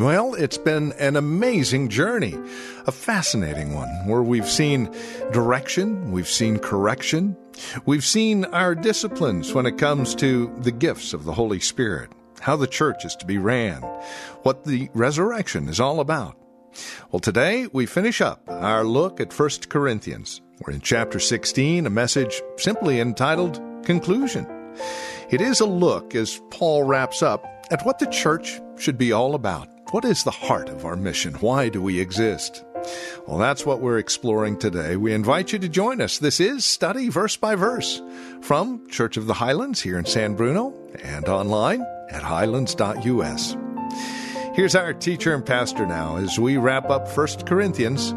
Well, it's been an amazing journey, a fascinating one where we've seen direction, we've seen correction, we've seen our disciplines when it comes to the gifts of the Holy Spirit, how the church is to be ran, what the resurrection is all about. Well, today we finish up our look at 1 Corinthians. We're in chapter 16, a message simply entitled Conclusion. It is a look as Paul wraps up at what the church should be all about. What is the heart of our mission? Why do we exist? Well, that's what we're exploring today. We invite you to join us. This is Study Verse by Verse from Church of the Highlands here in San Bruno and online at highlands.us. Here's our teacher and pastor now as we wrap up 1 Corinthians,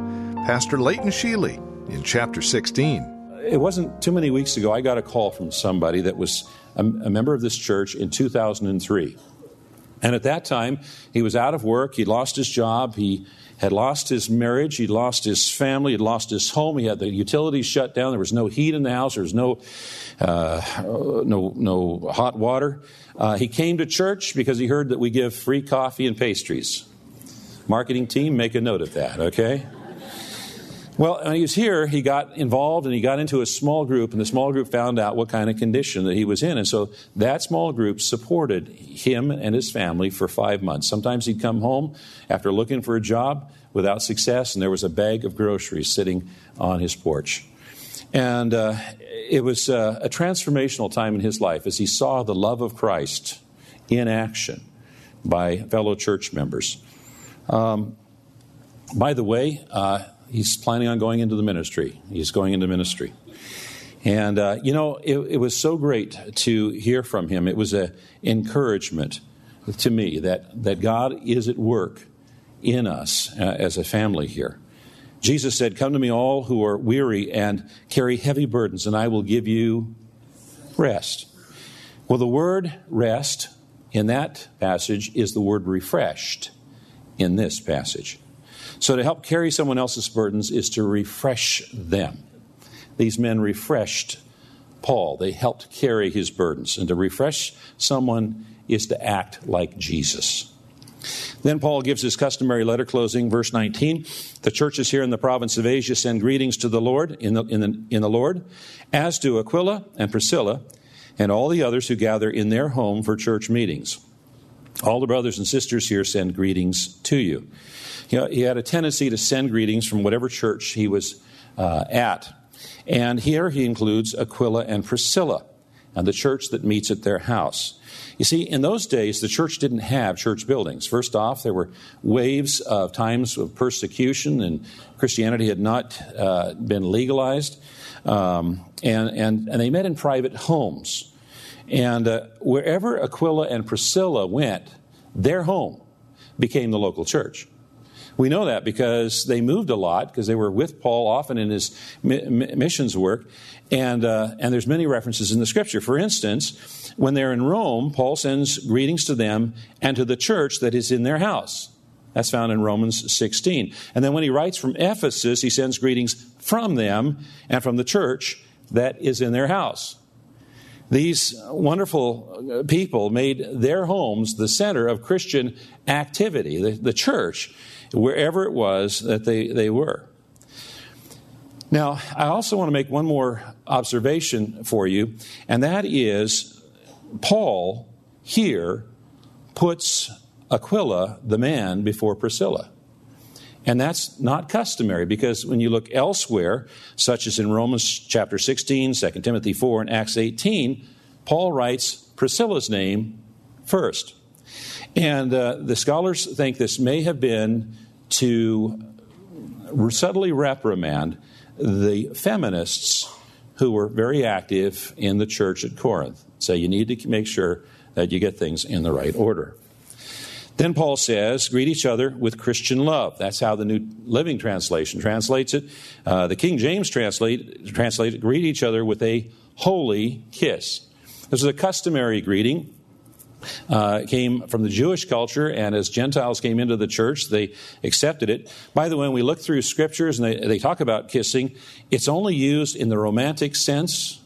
Pastor Leighton Sheely in chapter 16. It wasn't too many weeks ago, I got a call from somebody that was a, a member of this church in 2003. And at that time, he was out of work, he lost his job, he had lost his marriage, he'd lost his family, he'd lost his home, he had the utilities shut down, there was no heat in the house, there was no, uh, no, no hot water. Uh, he came to church because he heard that we give free coffee and pastries. Marketing team, make a note of that, okay? Well, when he was here, he got involved and he got into a small group, and the small group found out what kind of condition that he was in. And so that small group supported him and his family for five months. Sometimes he'd come home after looking for a job without success, and there was a bag of groceries sitting on his porch. And uh, it was uh, a transformational time in his life as he saw the love of Christ in action by fellow church members. Um, by the way, uh, he's planning on going into the ministry. He's going into ministry. And, uh, you know, it, it, was so great to hear from him. It was an encouragement to me that, that God is at work in us uh, as a family here. Jesus said, Come to me, all who are weary and carry heavy burdens, and I will give you rest. Well, the word rest in that passage is the word refreshed in this passage. So, to help carry someone else's burdens is to refresh them. These men refreshed Paul, they helped carry his burdens. And to refresh someone is to act like Jesus. Then Paul gives his customary letter closing, verse 19. The churches here in the province of Asia send greetings to the Lord, in the, in the, in the Lord, as do Aquila and Priscilla, and all the others who gather in their home for church meetings. All the brothers and sisters here send greetings to you. You know, he had a tendency to send greetings from whatever church he was uh, at. And here he includes Aquila and Priscilla and the church that meets at their house. You see, in those days, the church didn't have church buildings. First off, there were waves of times of persecution, and Christianity had not uh, been legalized. Um, and, and, and they met in private homes. And uh, wherever Aquila and Priscilla went, their home became the local church. We know that because they moved a lot because they were with Paul often in his missions work, and uh, and there's many references in the Scripture. For instance, when they're in Rome, Paul sends greetings to them and to the church that is in their house. That's found in Romans 16. And then when he writes from Ephesus, he sends greetings from them and from the church that is in their house. These wonderful uh, people made their homes the center of Christian activity, the, the church wherever it was that they, they were. Now, I also want to make one more observation for you, and that is Paul here puts Aquila, the man, before Priscilla. And that's not customary because when you look elsewhere, such as in Romans chapter 16, 2 Timothy 4, and Acts 18, Paul writes Priscilla's name first. And uh, the scholars think this may have been to subtly reprimand the feminists who were very active in the church at Corinth. Say, you need to make sure that you get things in the right order. Then Paul says, greet each other with Christian love. That's how the New Living Translation translates it. Uh, the King James translate, it, greet each other with a holy kiss. This is a customary greeting. Uh, came from the Jewish culture, and as Gentiles came into the church, they accepted it. By the way, when we look through scriptures and they, they talk about kissing, it's only used in the romantic sense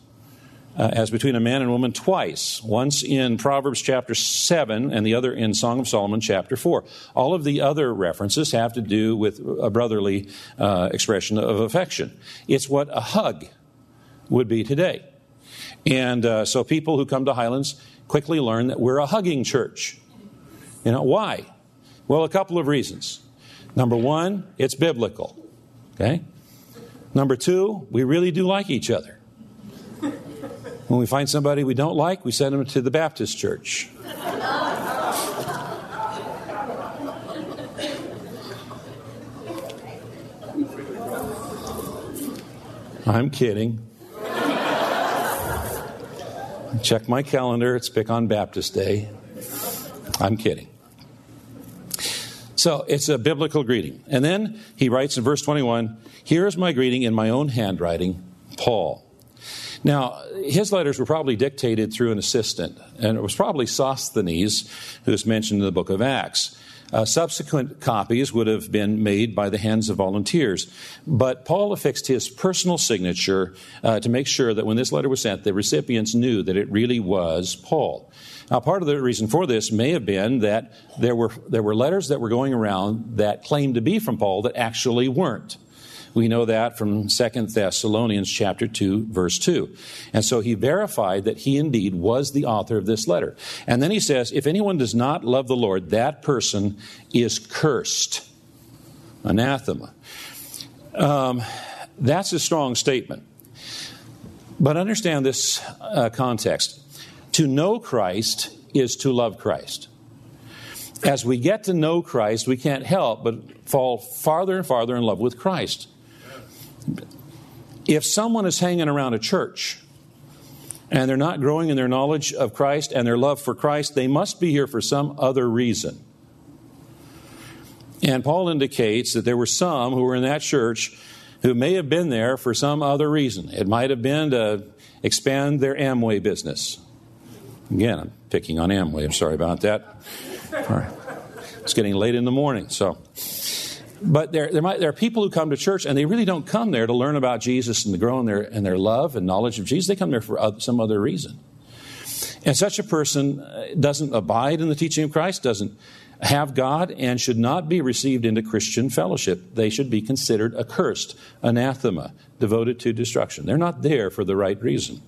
uh, as between a man and woman twice, once in Proverbs chapter 7 and the other in Song of Solomon chapter 4. All of the other references have to do with a brotherly uh, expression of affection. It's what a hug would be today. And uh, so people who come to Highlands quickly learn that we're a hugging church. You know, why? Well, a couple of reasons. Number one, it's biblical. Okay? Number two, we really do like each other. When we find somebody we don't like, we send them to the Baptist church. I'm kidding. Check my calendar. It's Pick on Baptist Day. I'm kidding. So it's a biblical greeting. And then he writes in verse 21 Here is my greeting in my own handwriting, Paul. Now, his letters were probably dictated through an assistant, and it was probably Sosthenes, who's mentioned in the book of Acts. Uh, subsequent copies would have been made by the hands of volunteers. But Paul affixed his personal signature uh, to make sure that when this letter was sent, the recipients knew that it really was Paul. Now, part of the reason for this may have been that there were, there were letters that were going around that claimed to be from Paul that actually weren't. We know that from 2 Thessalonians chapter 2 verse 2. And so he verified that he indeed was the author of this letter. And then he says, if anyone does not love the Lord, that person is cursed. Anathema. Um, that's a strong statement. But understand this uh, context. To know Christ is to love Christ. As we get to know Christ, we can't help but fall farther and farther in love with Christ. If someone is hanging around a church and they're not growing in their knowledge of Christ and their love for Christ, they must be here for some other reason. And Paul indicates that there were some who were in that church who may have been there for some other reason. It might have been to expand their Amway business. Again, I'm picking on Amway. I'm sorry about that. All right. It's getting late in the morning, so but there, there, might, there, are people who come to church and they really don't come there to learn about Jesus and to grow in their, in their love and knowledge of Jesus. They come there for some other reason. And such a person uh, doesn't abide in the teaching of Christ, doesn't have God, and should not be received into Christian fellowship. They should be considered accursed, anathema, devoted to destruction. They're not there for the right reason.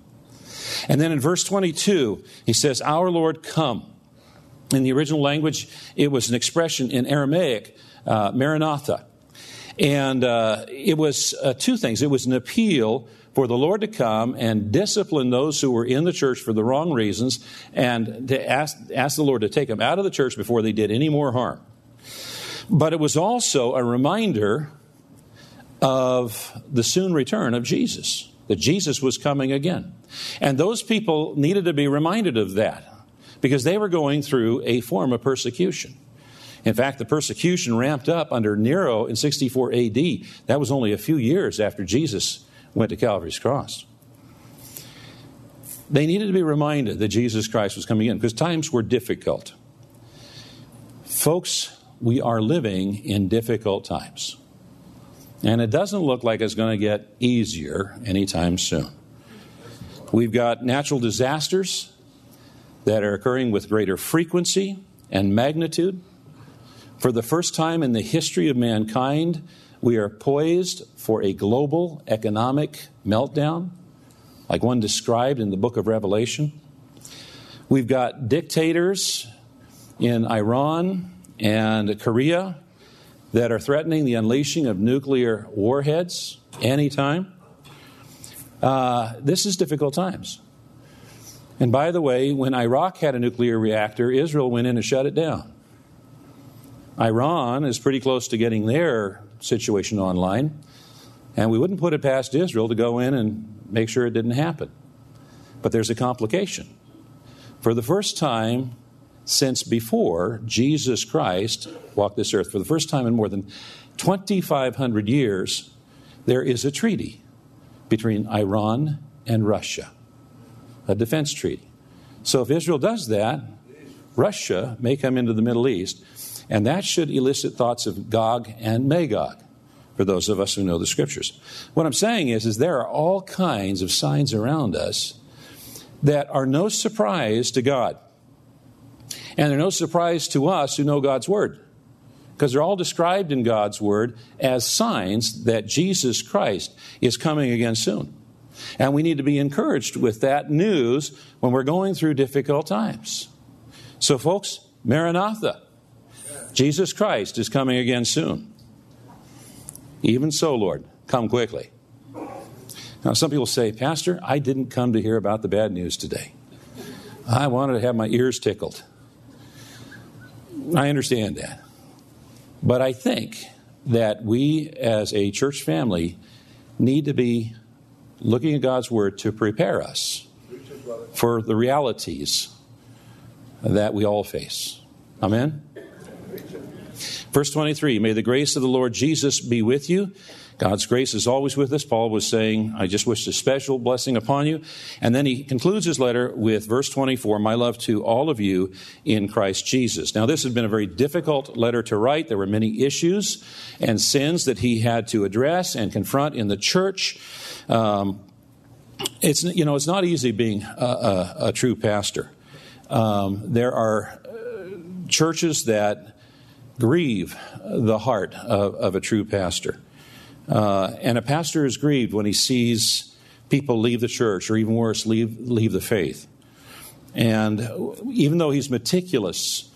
And then in verse 22, he says, Our Lord, come. In the original language, it was an expression in Aramaic uh, Maranatha. And uh, it was uh, two things it was an appeal for the Lord to come and discipline those who were in the church for the wrong reasons and to ask, ask the Lord to take them out of the church before they did any more harm. But it was also a reminder of the soon return of Jesus, that Jesus was coming again. And those people needed to be reminded of that because they were going through a form of persecution. In fact, the persecution ramped up under Nero in 64 AD. That was only a few years after Jesus went to Calvary's cross. They needed to be reminded that Jesus Christ was coming in because times were difficult. Folks, we are living in difficult times. And it doesn't look like it's going to get easier anytime soon. We've got natural disasters that are occurring with greater frequency and magnitude. For the first time in the history of mankind, we are poised for a global economic meltdown, like one described in the book of Revelation. We've got dictators in Iran and Korea that are threatening the unleashing of nuclear warheads anytime. Uh, this is difficult times. And by the way, when Iraq had a nuclear reactor, Israel went in and shut it down. Iran is pretty close to getting their situation online, and we wouldn't put it past Israel to go in and make sure it didn't happen. But there's a complication. For the first time since before Jesus Christ walked this earth. For the first time in more than 2,500 years, there is a treaty between Iran and Russia, a defense treaty. So if Israel does that, Russia may come into the Middle East, and that should elicit thoughts of Gog and Magog for those of us who know the scriptures. What I'm saying is, is there are all kinds of signs around us that are no surprise to God. And they're no surprise to us who know God's Word. Because they're all described in God's Word as signs that Jesus Christ is coming again soon. And we need to be encouraged with that news when we're going through difficult times. So, folks, Maranatha. Jesus Christ is coming again soon. Even so, Lord, come quickly. Now, some people say, Pastor, I didn't come to hear about the bad news today. I wanted to have my ears tickled. I understand that. But I think that we as a church family need to be looking at God's Word to prepare us for the realities that we all face. Amen? Verse 23 May the grace of the Lord Jesus be with you. God's grace is always with us. Paul was saying, I just wish a special blessing upon you. And then he concludes his letter with verse 24 My love to all of you in Christ Jesus. Now, this has been a very difficult letter to write. There were many issues and sins that he had to address and confront in the church. Um, it's, you know, it's not easy being a, a, a true pastor. Um, there are uh, churches that grieve the heart of, of a true pastor. Uh, and a pastor is grieved when he sees people leave the church, or even worse, leave, leave the faith. And even though he's meticulous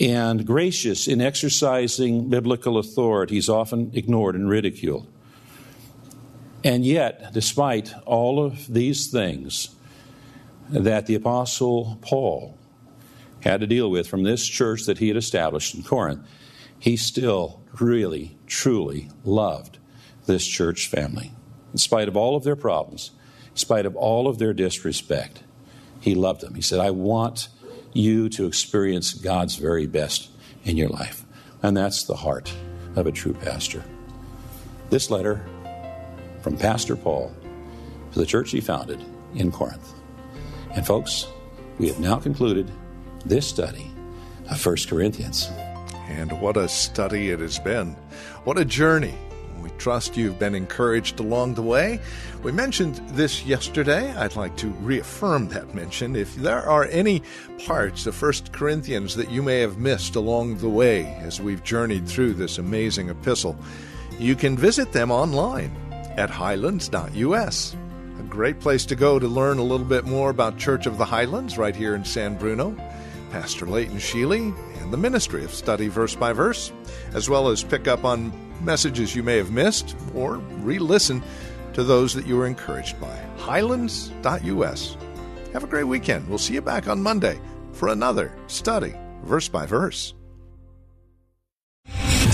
and gracious in exercising biblical authority, he's often ignored and ridiculed. And yet, despite all of these things that the Apostle Paul had to deal with from this church that he had established in Corinth, he still really, truly loved this church family. In spite of all of their problems, in spite of all of their disrespect, he loved them. He said, I want you to experience God's very best in your life. And that's the heart of a true pastor. This letter from Pastor Paul to the church he founded in Corinth. And folks, we have now concluded this study of 1 Corinthians. And what a study it has been. What a journey we trust you've been encouraged along the way. We mentioned this yesterday. I'd like to reaffirm that mention. If there are any parts of 1 Corinthians that you may have missed along the way as we've journeyed through this amazing epistle, you can visit them online at highlands.us. A great place to go to learn a little bit more about Church of the Highlands right here in San Bruno. Pastor Leighton Sheely and the ministry of Study Verse by Verse, as well as pick up on messages you may have missed or re listen to those that you were encouraged by. Highlands.us. Have a great weekend. We'll see you back on Monday for another study, verse by verse.